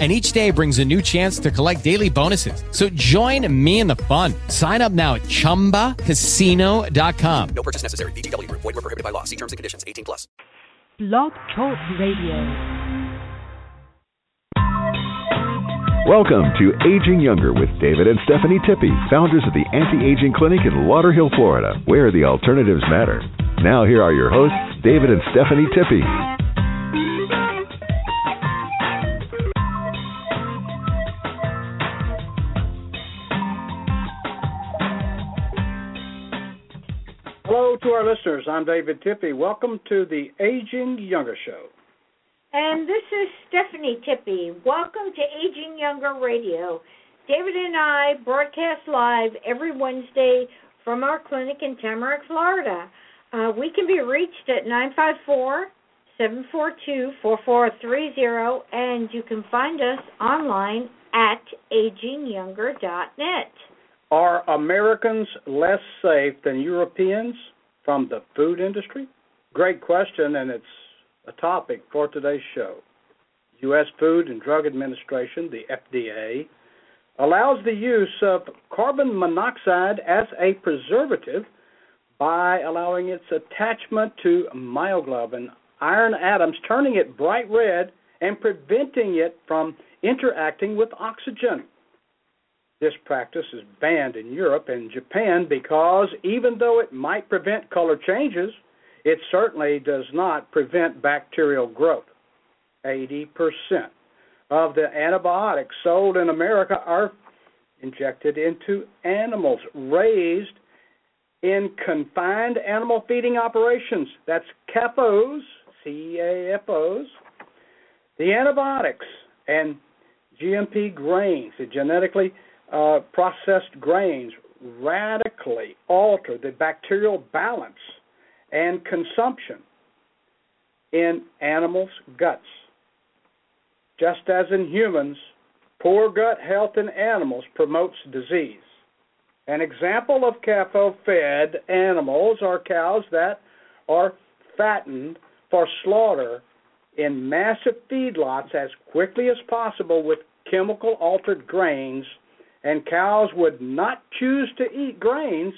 and each day brings a new chance to collect daily bonuses. So join me in the fun. Sign up now at ChumbaCasino.com. No purchase necessary. VGW. Void were prohibited by law. See terms and conditions. 18 plus. Blog Talk Radio. Welcome to Aging Younger with David and Stephanie Tippy, founders of the Anti-Aging Clinic in Lauderhill, Florida, where the alternatives matter. Now here are your hosts, David and Stephanie Tippy. Hello to our listeners. I'm David Tippy. Welcome to the Aging Younger Show. And this is Stephanie Tippy. Welcome to Aging Younger Radio. David and I broadcast live every Wednesday from our clinic in Tamarac, Florida. Uh, we can be reached at 954 742 4430, and you can find us online at agingyounger.net. Are Americans less safe than Europeans from the food industry? Great question, and it's a topic for today's show. U.S. Food and Drug Administration, the FDA, allows the use of carbon monoxide as a preservative by allowing its attachment to myoglobin iron atoms, turning it bright red and preventing it from interacting with oxygen. This practice is banned in Europe and Japan because even though it might prevent color changes, it certainly does not prevent bacterial growth. 80% of the antibiotics sold in America are injected into animals raised in confined animal feeding operations. That's CAFOs, C A F Os. The antibiotics and GMP grains, the genetically uh, processed grains radically alter the bacterial balance and consumption in animals' guts. Just as in humans, poor gut health in animals promotes disease. An example of CAFO fed animals are cows that are fattened for slaughter in massive feedlots as quickly as possible with chemical altered grains and cows would not choose to eat grains,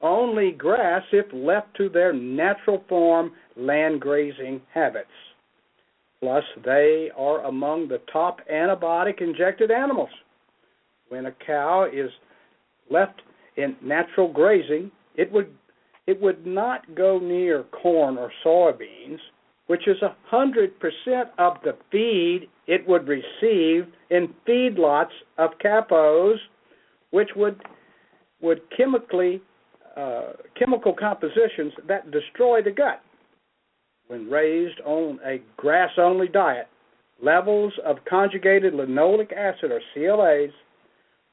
only grass if left to their natural form land grazing habits. Plus, they are among the top antibiotic injected animals. When a cow is left in natural grazing, it would it would not go near corn or soybeans, which is a hundred percent of the feed it would receive in feedlots of CAFOs which would would chemically uh, chemical compositions that destroy the gut. When raised on a grass-only diet, levels of conjugated linoleic acid or CLAs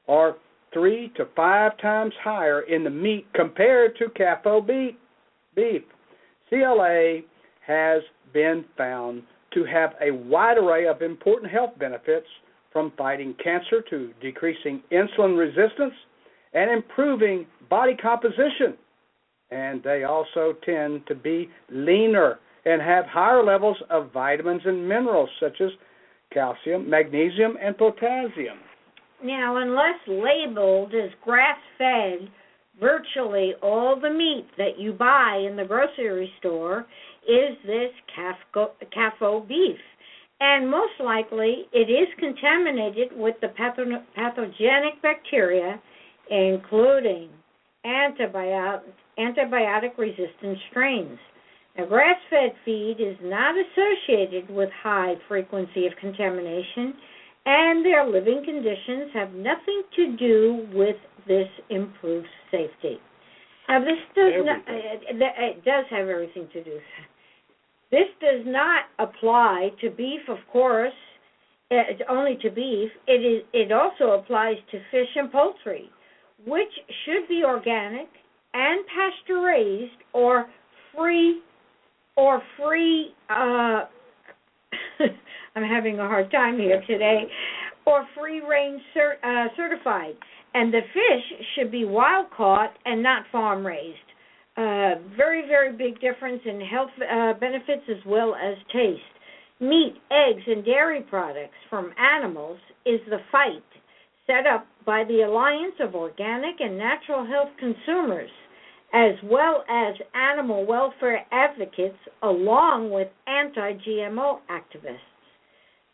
are three to five times higher in the meat compared to CAFO beef. CLA has been found to have a wide array of important health benefits from fighting cancer to decreasing insulin resistance and improving body composition. And they also tend to be leaner and have higher levels of vitamins and minerals such as calcium, magnesium, and potassium. Now, unless labeled as grass fed, virtually all the meat that you buy in the grocery store is this CAFO beef and most likely it is contaminated with the pathogenic bacteria, including antibiotic, antibiotic resistant strains. Now, grass fed feed is not associated with high frequency of contamination, and their living conditions have nothing to do with this improved safety. Now, this does everything. not, uh, it, it does have everything to do this does not apply to beef, of course, it's only to beef. It is. It also applies to fish and poultry, which should be organic and pasture raised or free or free uh I'm having a hard time here today or free range cert, uh, certified and the fish should be wild caught and not farm raised uh, very very big difference in health uh, benefits as well as taste meat eggs and dairy products from animals is the fight set up by the alliance of organic and natural health consumers as well as animal welfare advocates, along with anti GMO activists.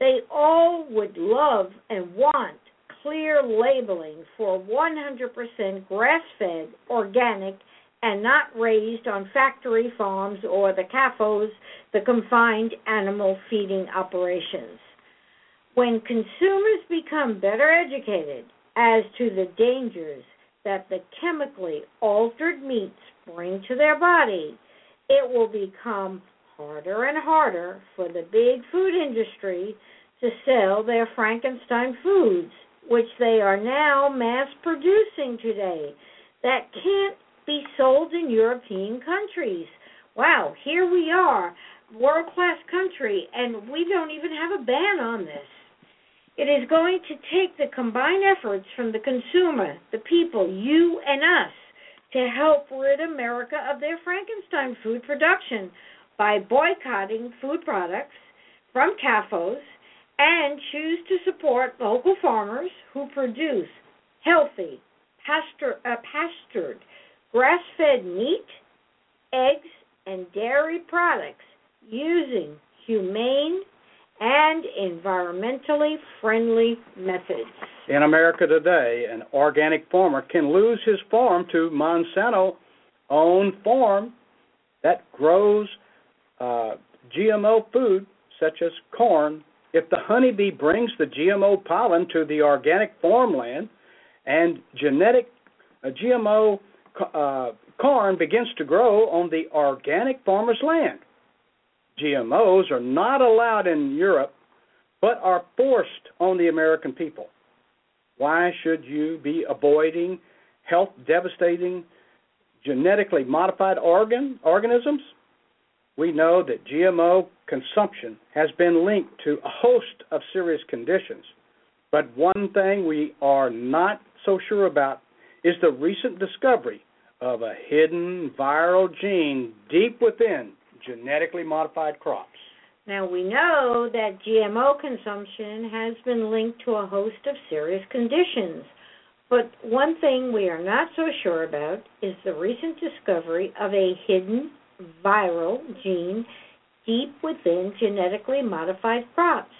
They all would love and want clear labeling for 100% grass fed, organic, and not raised on factory farms or the CAFOs, the confined animal feeding operations. When consumers become better educated as to the dangers that the chemically altered meats bring to their body, it will become harder and harder for the big food industry to sell their Frankenstein foods, which they are now mass producing today, that can't be sold in European countries. Wow, here we are, world class country, and we don't even have a ban on this. It is going to take the combined efforts from the consumer, the people, you and us, to help rid America of their Frankenstein food production by boycotting food products from CAFOs and choose to support local farmers who produce healthy, uh, pastured, grass fed meat, eggs, and dairy products using humane and environmentally friendly methods. In America today, an organic farmer can lose his farm to Monsanto owned farm that grows uh, GMO food such as corn. If the honeybee brings the GMO pollen to the organic farmland and genetic uh, GMO uh, corn begins to grow on the organic farmer's land, GMOs are not allowed in Europe, but are forced on the American people. Why should you be avoiding health devastating genetically modified organ organisms? We know that GMO consumption has been linked to a host of serious conditions. But one thing we are not so sure about is the recent discovery of a hidden viral gene deep within genetically modified crops. Now we know that GMO consumption has been linked to a host of serious conditions. But one thing we are not so sure about is the recent discovery of a hidden viral gene deep within genetically modified crops,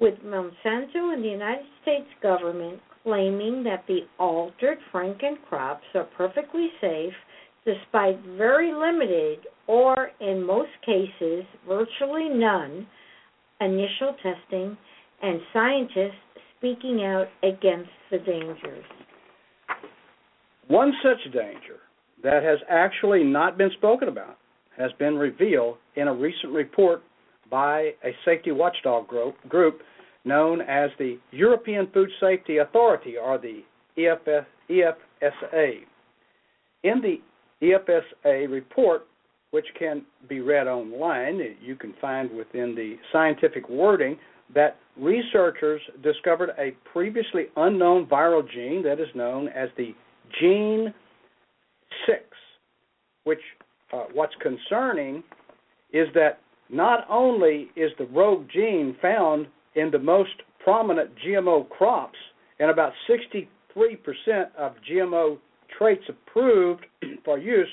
with Monsanto and the United States government claiming that the altered Franken crops are perfectly safe despite very limited or, in most cases, virtually none initial testing and scientists speaking out against the dangers. One such danger that has actually not been spoken about has been revealed in a recent report by a safety watchdog group known as the European Food Safety Authority, or the EFS, EFSA. In the EFSA report, which can be read online. You can find within the scientific wording that researchers discovered a previously unknown viral gene that is known as the gene 6, which uh, what's concerning is that not only is the rogue gene found in the most prominent GMO crops, and about 63% of GMO traits approved for use,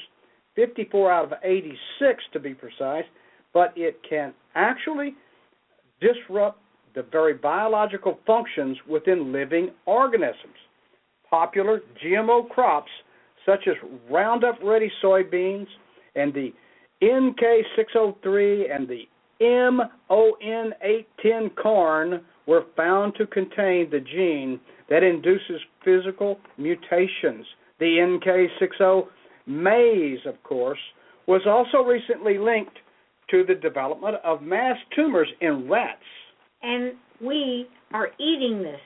54 out of 86 to be precise, but it can actually disrupt the very biological functions within living organisms. Popular GMO crops such as Roundup Ready soybeans and the NK603 and the MON810 corn were found to contain the gene that induces physical mutations the NK60 maize, of course, was also recently linked to the development of mass tumors in rats. And we are eating this.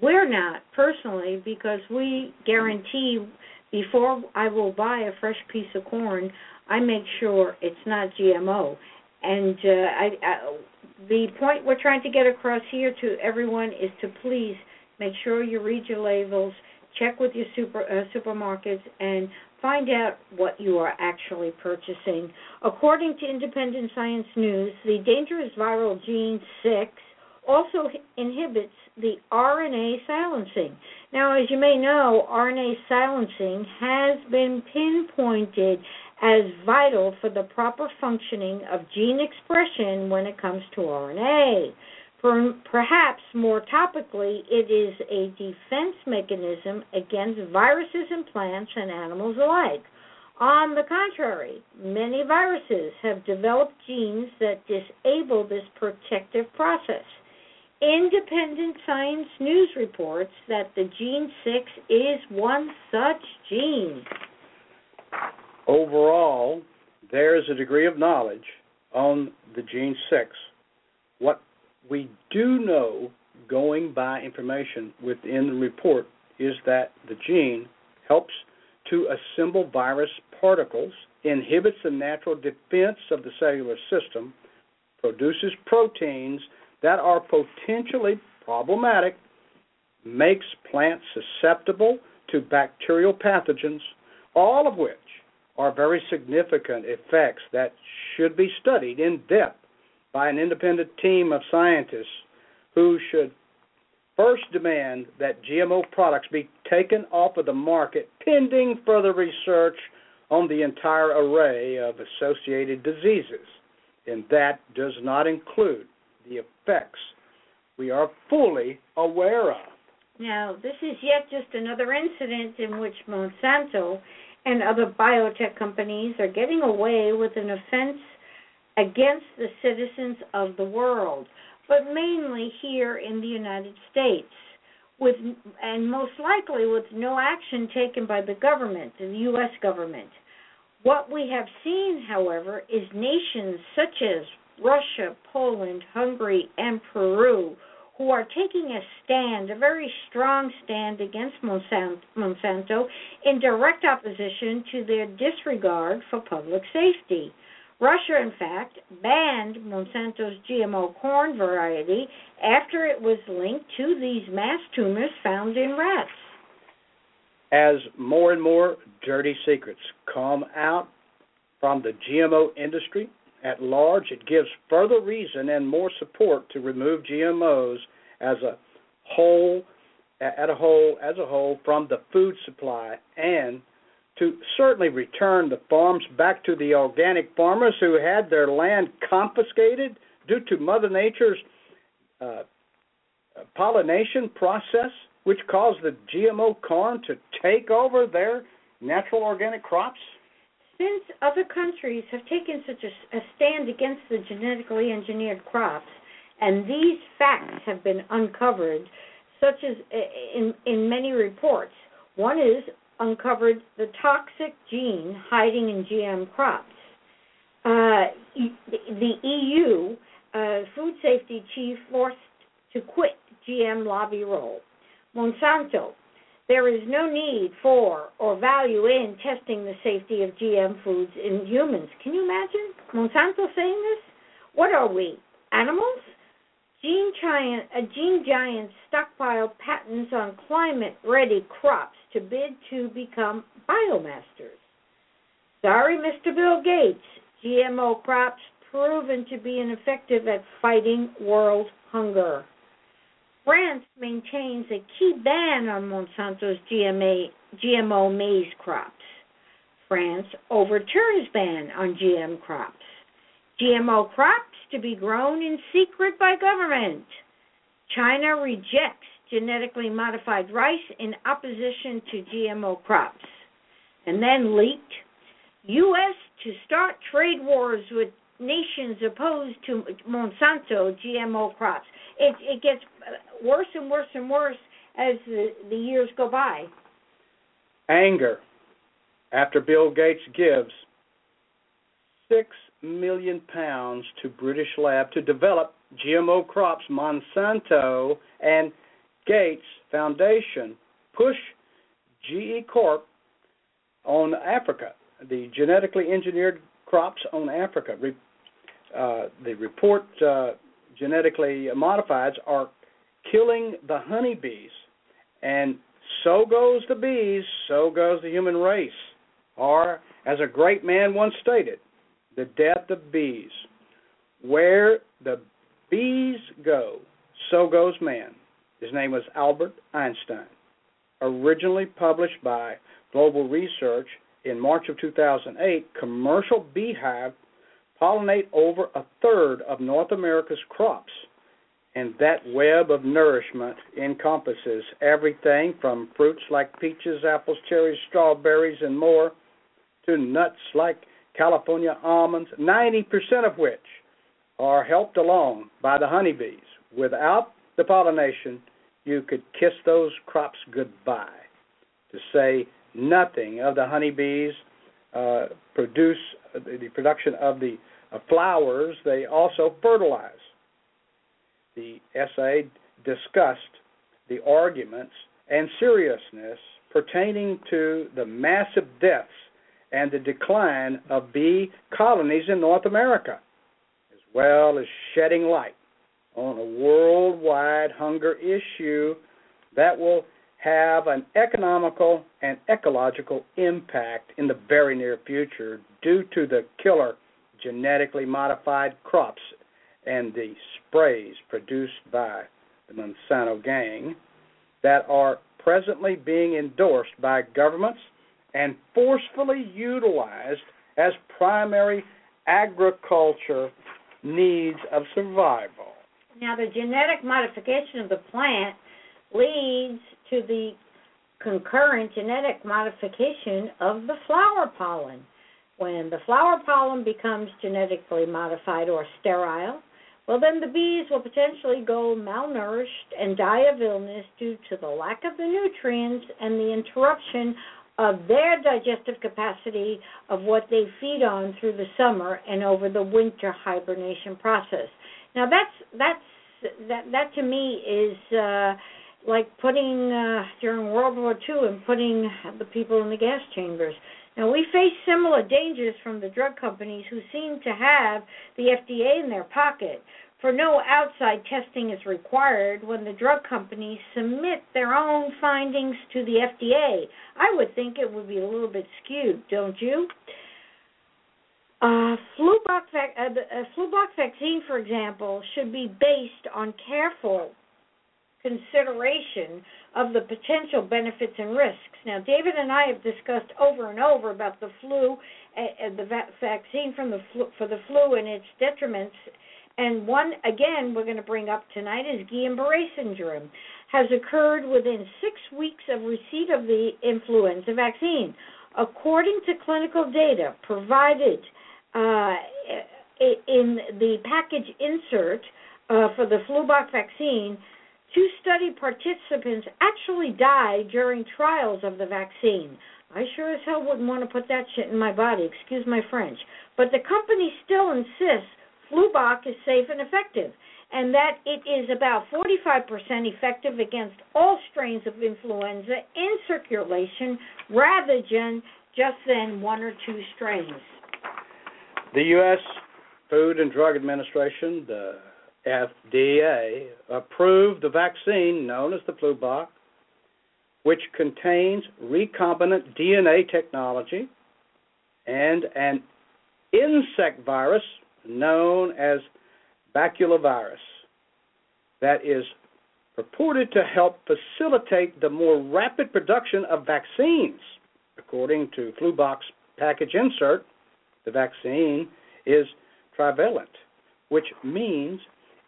We're not personally because we guarantee before I will buy a fresh piece of corn, I make sure it's not GMO. And uh, I, I, the point we're trying to get across here to everyone is to please make sure you read your labels, check with your super uh, supermarkets, and find out what you are actually purchasing. According to Independent Science News, the dangerous viral gene 6 also inhibits the RNA silencing. Now, as you may know, RNA silencing has been pinpointed as vital for the proper functioning of gene expression when it comes to RNA. perhaps more topically, it is a defense mechanism against viruses in plants and animals alike. On the contrary, many viruses have developed genes that disable this protective process. Independent Science News reports that the gene 6 is one such gene. Overall, there is a degree of knowledge on the gene 6. What we do know, going by information within the report, is that the gene helps to assemble virus particles, inhibits the natural defense of the cellular system, produces proteins that are potentially problematic, makes plants susceptible to bacterial pathogens, all of which are very significant effects that should be studied in depth by an independent team of scientists who should first demand that GMO products be taken off of the market pending further research on the entire array of associated diseases. And that does not include the effects we are fully aware of. Now, this is yet just another incident in which Monsanto and other biotech companies are getting away with an offense against the citizens of the world, but mainly here in the United States. With and most likely with no action taken by the government, the US government. What we have seen, however, is nations such as Russia, Poland, Hungary, and Peru, who are taking a stand, a very strong stand against Monsanto in direct opposition to their disregard for public safety. Russia, in fact, banned Monsanto's GMO corn variety after it was linked to these mass tumors found in rats. As more and more dirty secrets come out from the GMO industry, at large, it gives further reason and more support to remove GMOs as a whole, at a whole as a whole from the food supply, and to certainly return the farms back to the organic farmers who had their land confiscated due to Mother Nature's uh, pollination process, which caused the GMO corn to take over their natural organic crops? Since other countries have taken such a, a stand against the genetically engineered crops, and these facts have been uncovered, such as in, in many reports, one is uncovered the toxic gene hiding in GM crops. Uh, the EU uh, food safety chief forced to quit GM lobby role. Monsanto there is no need for or value in testing the safety of GM foods in humans. Can you imagine Monsanto saying this? What are we, animals? Gene giant, a gene giant stockpile patents on climate-ready crops to bid to become biomasters. Sorry, Mr. Bill Gates. GMO crops proven to be ineffective at fighting world hunger. France maintains a key ban on Monsanto's GMA, GMO maize crops. France overturns ban on GM crops. GMO crops to be grown in secret by government. China rejects genetically modified rice in opposition to GMO crops. And then leaked U.S. to start trade wars with nations opposed to Monsanto GMO crops. It, it gets worse and worse and worse as the, the years go by. Anger after Bill Gates gives six million pounds to British lab to develop GMO crops. Monsanto and Gates Foundation push GE Corp on Africa the genetically engineered crops on Africa. The report uh, genetically modifieds are killing the honeybees, and so goes the bees, so goes the human race. Or, as a great man once stated, the death of bees. Where the bees go, so goes man. His name was Albert Einstein. Originally published by Global Research in March of 2008, commercial beehive pollinate over a third of North America's crops. And that web of nourishment encompasses everything from fruits like peaches, apples, cherries, strawberries, and more to nuts like California almonds, 90% of which are helped along by the honeybees. Without the pollination, you could kiss those crops goodbye. To say nothing of the honeybees uh, produce the production of the uh, flowers, they also fertilize. The essay discussed the arguments and seriousness pertaining to the massive deaths and the decline of bee colonies in North America, as well as shedding light on a worldwide hunger issue that will have an economical and ecological impact in the very near future due to the killer genetically modified crops and the sprays produced by the Monsanto gang that are presently being endorsed by governments and forcefully utilized as primary agriculture needs of survival. Now, the genetic modification of the plant leads to the concurrent genetic modification of the flower pollen. When the flower pollen becomes genetically modified or sterile, well, then the bees will potentially go malnourished and die of illness due to the lack of the nutrients and the interruption of their digestive capacity of what they feed on through the summer and over the winter hibernation process. Now that's that's that that to me is uh like putting uh during World War II and putting the people in the gas chambers. Now we face similar dangers from the drug companies who seem to have the FDA in their pocket for no outside testing is required when the drug companies submit their own findings to the FDA. I would think it would be a little bit skewed, don't you? Uh, flu, vac- uh, the, uh, flu vaccine, for example, should be based on careful consideration of the potential benefits and risks. Now, David and I have discussed over and over about the flu, uh, the vaccine from the flu, for the flu and its detriments and one, again, we're going to bring up tonight is Guillain-Barré syndrome. Has occurred within six weeks of receipt of the influenza vaccine. According to clinical data provided uh, in the package insert uh, for the Flublok vaccine, two study participants actually died during trials of the vaccine. I sure as hell wouldn't want to put that shit in my body, excuse my French. But the company still insists Flublok is safe and effective, and that it is about 45% effective against all strains of influenza in circulation rather than just than one or two strains. The U.S. Food and Drug Administration, the FDA, approved the vaccine known as the Flublok, which contains recombinant DNA technology and an insect virus known as baculovirus that is purported to help facilitate the more rapid production of vaccines. According to Flublok's package insert, the vaccine is trivalent, which means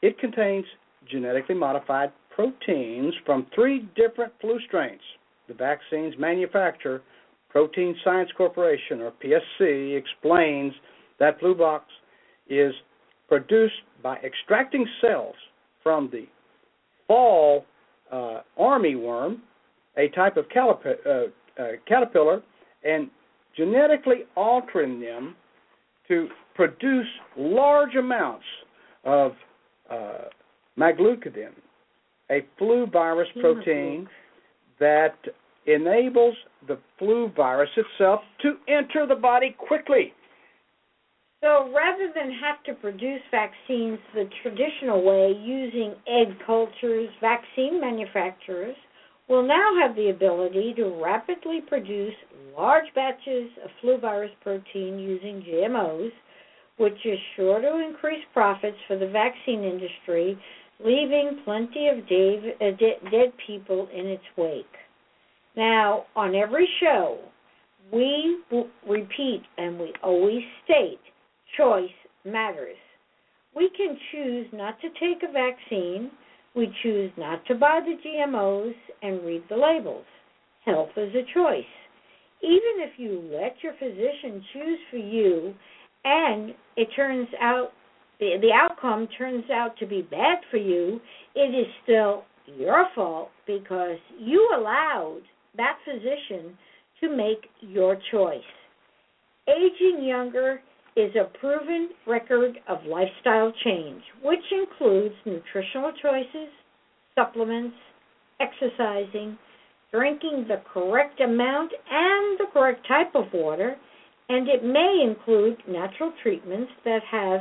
it contains genetically modified proteins from three different flu strains. The vaccine's manufacturer, Protein Science Corporation, or PSC, explains that Flublok's is produced by extracting cells from the fall uh, armyworm, a type of calip- uh, uh, caterpillar, and genetically altering them to produce large amounts of uh, a flu virus protein that enables the flu virus itself to enter the body quickly. So rather than have to produce vaccines the traditional way using egg cultures, vaccine manufacturers will now have the ability to rapidly produce large batches of flu virus protein using GMOs, which is sure to increase profits for the vaccine industry, leaving plenty of uh, dead people in its wake. Now, on every show, we repeat and we always state choice matters. We can choose not to take a vaccine we choose not to buy the GMOs and read the labels. Health is a choice. Even if you let your physician choose for you and it turns out the, the outcome turns out to be bad for you, it is still your fault because you allowed that physician to make your choice. Aging younger is a proven record of lifestyle change, which includes nutritional choices, supplements, exercising, drinking the correct amount and the correct type of water, and it may include natural treatments that have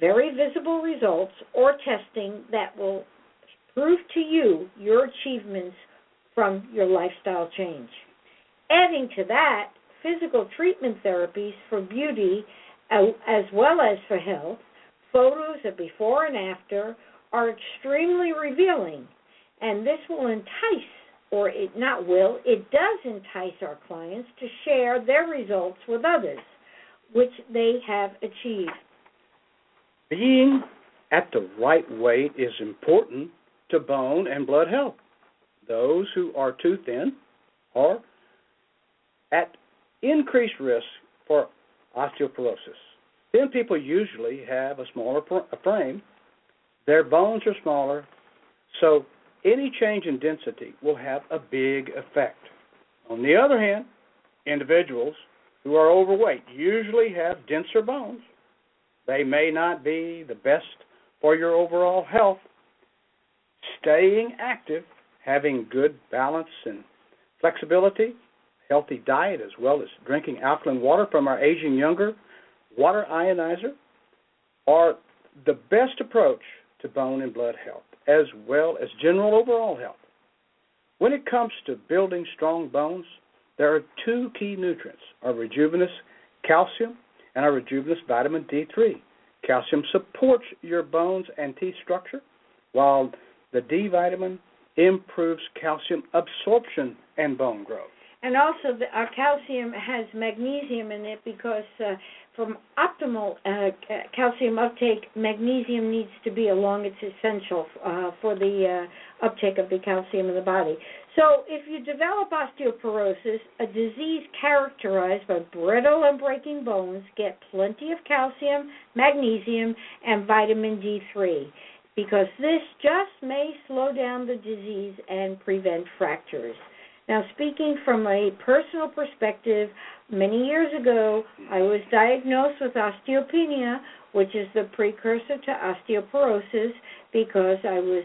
very visible results or testing that will prove to you your achievements from your lifestyle change. Adding to that, physical treatment therapies for beauty uh, as well as for health, photos of before and after are extremely revealing, and this will entice, or it not will, it does entice our clients to share their results with others, which they have achieved. Being at the right weight is important to bone and blood health. Those who are too thin are at increased risk for osteoporosis. Thin people usually have a smaller frame, their bones are smaller, so any change in density will have a big effect. On the other hand, individuals who are overweight usually have denser bones. They may not be the best for your overall health. Staying active, having good balance and flexibility healthy diet as well as drinking alkaline water from our aging younger water ionizer are the best approach to bone and blood health as well as general overall health. When it comes to building strong bones, there are two key nutrients our rejuvenous calcium and our rejuvenous vitamin D3. Calcium supports your bones and teeth structure, while the D vitamin improves calcium absorption and bone growth and also the, our calcium has magnesium in it because uh, from optimal uh, calcium uptake, magnesium needs to be along. It's essential uh, for the uh, uptake of the calcium in the body. So, if you develop osteoporosis, a disease characterized by brittle and breaking bones, get plenty of calcium, magnesium, and vitamin D3 because this just may slow down the disease and prevent fractures. Now, speaking from a personal perspective, many years ago, I was diagnosed with osteopenia, which is the precursor to osteoporosis, because I was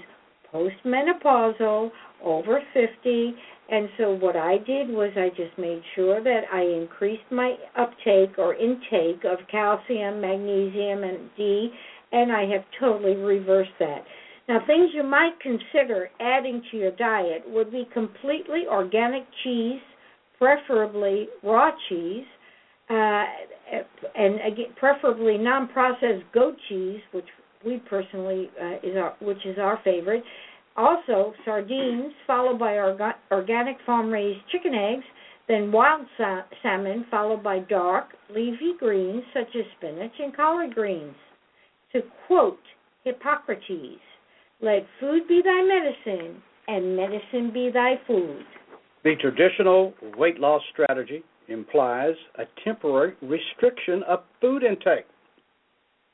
postmenopausal, over 50, and so what I did was I just made sure that I increased my uptake or intake of calcium, magnesium, and D, and I have totally reversed that. Now, things you might consider adding to your diet would be completely organic cheese, preferably raw cheese, uh, and again, preferably non-processed goat cheese, which we personally uh, is our which is our favorite. Also, sardines, followed by orga- organic farm-raised chicken eggs, then wild sa- salmon, followed by dark leafy greens such as spinach and collard greens. To quote Hippocrates, let food be thy medicine, and medicine be thy food. The traditional weight loss strategy implies a temporary restriction of food intake,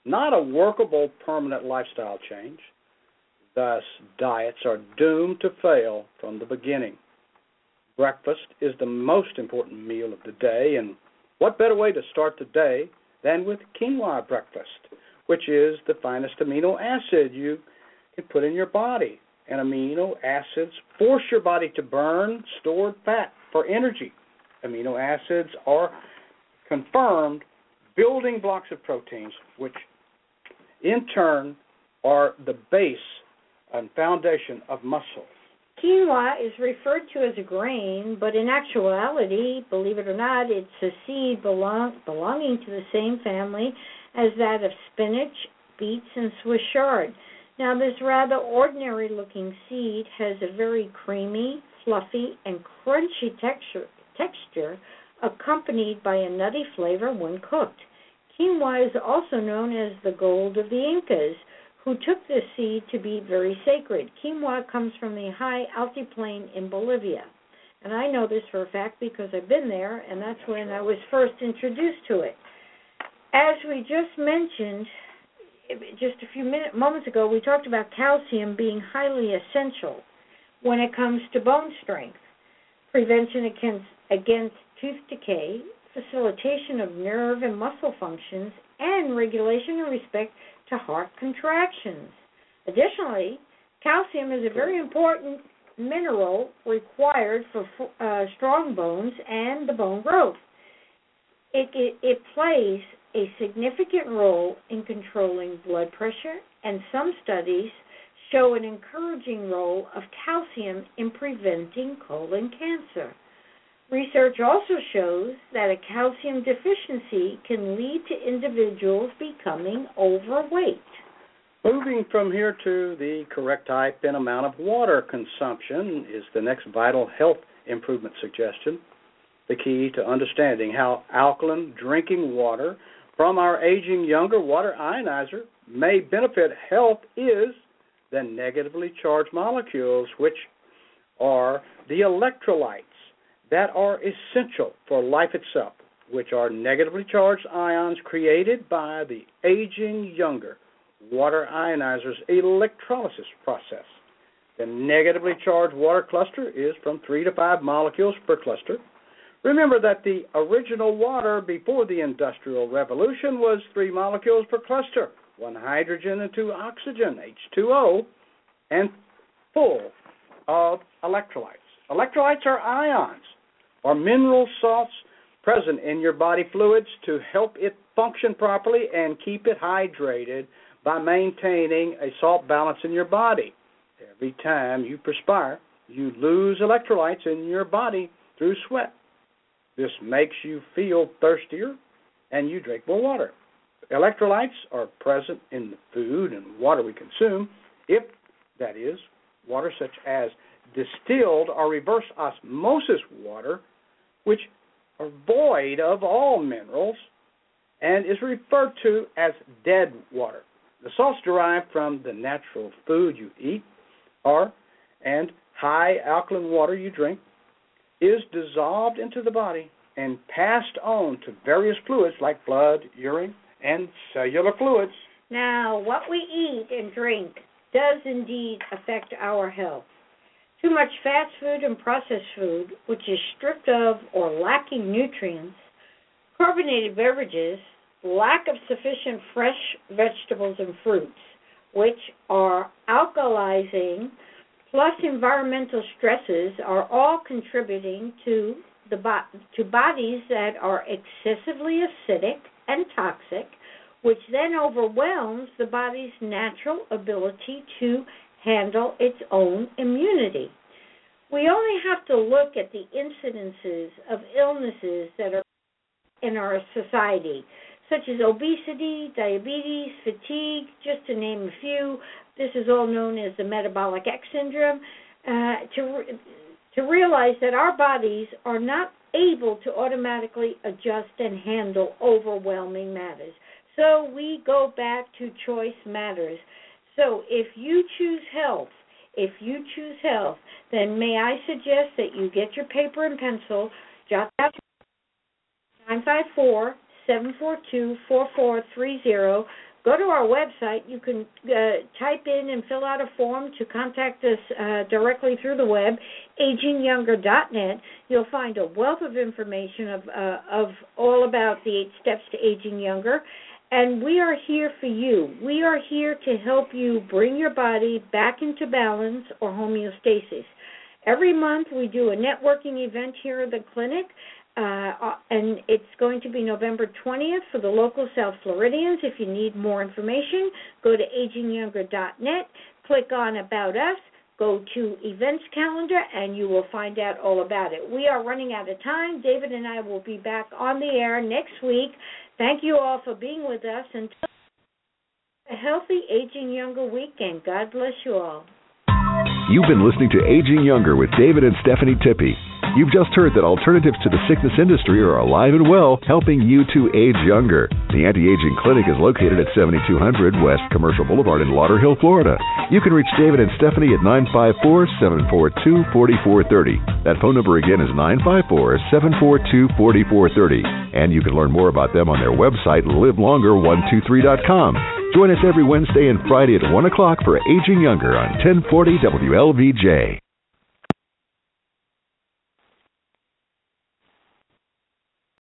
not a workable permanent lifestyle change. Thus, diets are doomed to fail from the beginning. Breakfast is the most important meal of the day, and what better way to start the day than with quinoa breakfast, which is the finest amino acid you can put in your body and amino acids force your body to burn stored fat for energy. Amino acids are confirmed building blocks of proteins, which in turn are the base and foundation of muscle. Quinoa is referred to as a grain, but in actuality, believe it or not, it's a seed belong, belonging to the same family as that of spinach, beets, and Swiss chard. Now, this rather ordinary looking seed has a very creamy, fluffy, and crunchy texture, texture accompanied by a nutty flavor when cooked. Quinoa is also known as the gold of the Incas, who took this seed to be very sacred. Quinoa comes from the high altiplano in Bolivia. And I know this for a fact because I've been there, and that's when I was first introduced to it. As we just mentioned, just a few minutes, moments ago, we talked about calcium being highly essential when it comes to bone strength, prevention against, against tooth decay, facilitation of nerve and muscle functions, and regulation in respect to heart contractions. Additionally, calcium is a very important mineral required for uh, strong bones and the bone growth. It, it, it plays a significant role in controlling blood pressure, and some studies show an encouraging role of calcium in preventing colon cancer. Research also shows that a calcium deficiency can lead to individuals becoming overweight. Moving from here to the correct type and amount of water consumption is the next vital health improvement suggestion. The key to understanding how alkaline drinking water from our aging younger water ionizer may benefit health is the negatively charged molecules, which are the electrolytes that are essential for life itself, which are negatively charged ions created by the aging younger water ionizer's electrolysis process. The negatively charged water cluster is from 3 to 5 molecules per cluster. Remember that the original water before the Industrial Revolution was 3 molecules per cluster, 1 hydrogen and 2 oxygen, H2O, and full of electrolytes. Electrolytes are ions or mineral salts present in your body fluids to help it function properly and keep it hydrated by maintaining a salt balance in your body. Every time you perspire, you lose electrolytes in your body through sweat. This makes you feel thirstier and you drink more water. Electrolytes are present in the food and water we consume, if that is, water such as distilled or reverse osmosis water, which are void of all minerals and is referred to as dead water. The salts derived from the natural food you eat are and high alkaline water you drink is dissolved into the body and passed on to various fluids like blood, urine, and cellular fluids. Now, what we eat and drink does indeed affect our health. Too much fast food and processed food, which is stripped of or lacking nutrients, carbonated beverages, lack of sufficient fresh vegetables and fruits, which are alkalizing, plus environmental stresses are all contributing to the bo- to bodies that are excessively acidic and toxic, which then overwhelms the body's natural ability to handle its own immunity. We only have to look at the incidences of illnesses that are in our society, such as obesity, diabetes, fatigue, just to name a few. This is all known as the metabolic X syndrome. Uh, to to realize that our bodies are not able to automatically adjust and handle overwhelming matters. So we go back to choice matters. So if you choose health, if you choose health, then may I suggest that you get your paper and pencil, jot down 954 742 4430. Go to our website. You can uh, type in and fill out a form to contact us uh, directly through the web, agingyounger.net. You'll find a wealth of information of uh, of all about the eight steps to aging younger And we are here for you. We are here to help you bring your body back into balance or homeostasis. Every month we do a networking event here at the clinic, uh, and it's going to be November 20th for the local South Floridians. If you need more information, go to agingyounger.net, click on About Us, go to Events Calendar, and you will find out all about it. We are running out of time. David and I will be back on the air next week. Thank you all for being with us. Until a healthy Aging Younger weekend. God bless you all. You've been listening to Aging Younger with David and Stephanie Tippie. You've just heard that alternatives to the sickness industry are alive and well, helping you to age younger. The Anti Aging Clinic is located at 7200 West Commercial Boulevard in Lauderhill, Florida. You can reach David and Stephanie at 954 742 4430. That phone number again is 954 742 4430. And you can learn more about them on their website, livelonger123.com. Join us every Wednesday and Friday at 1 o'clock for Aging Younger on 1040 WLVJ.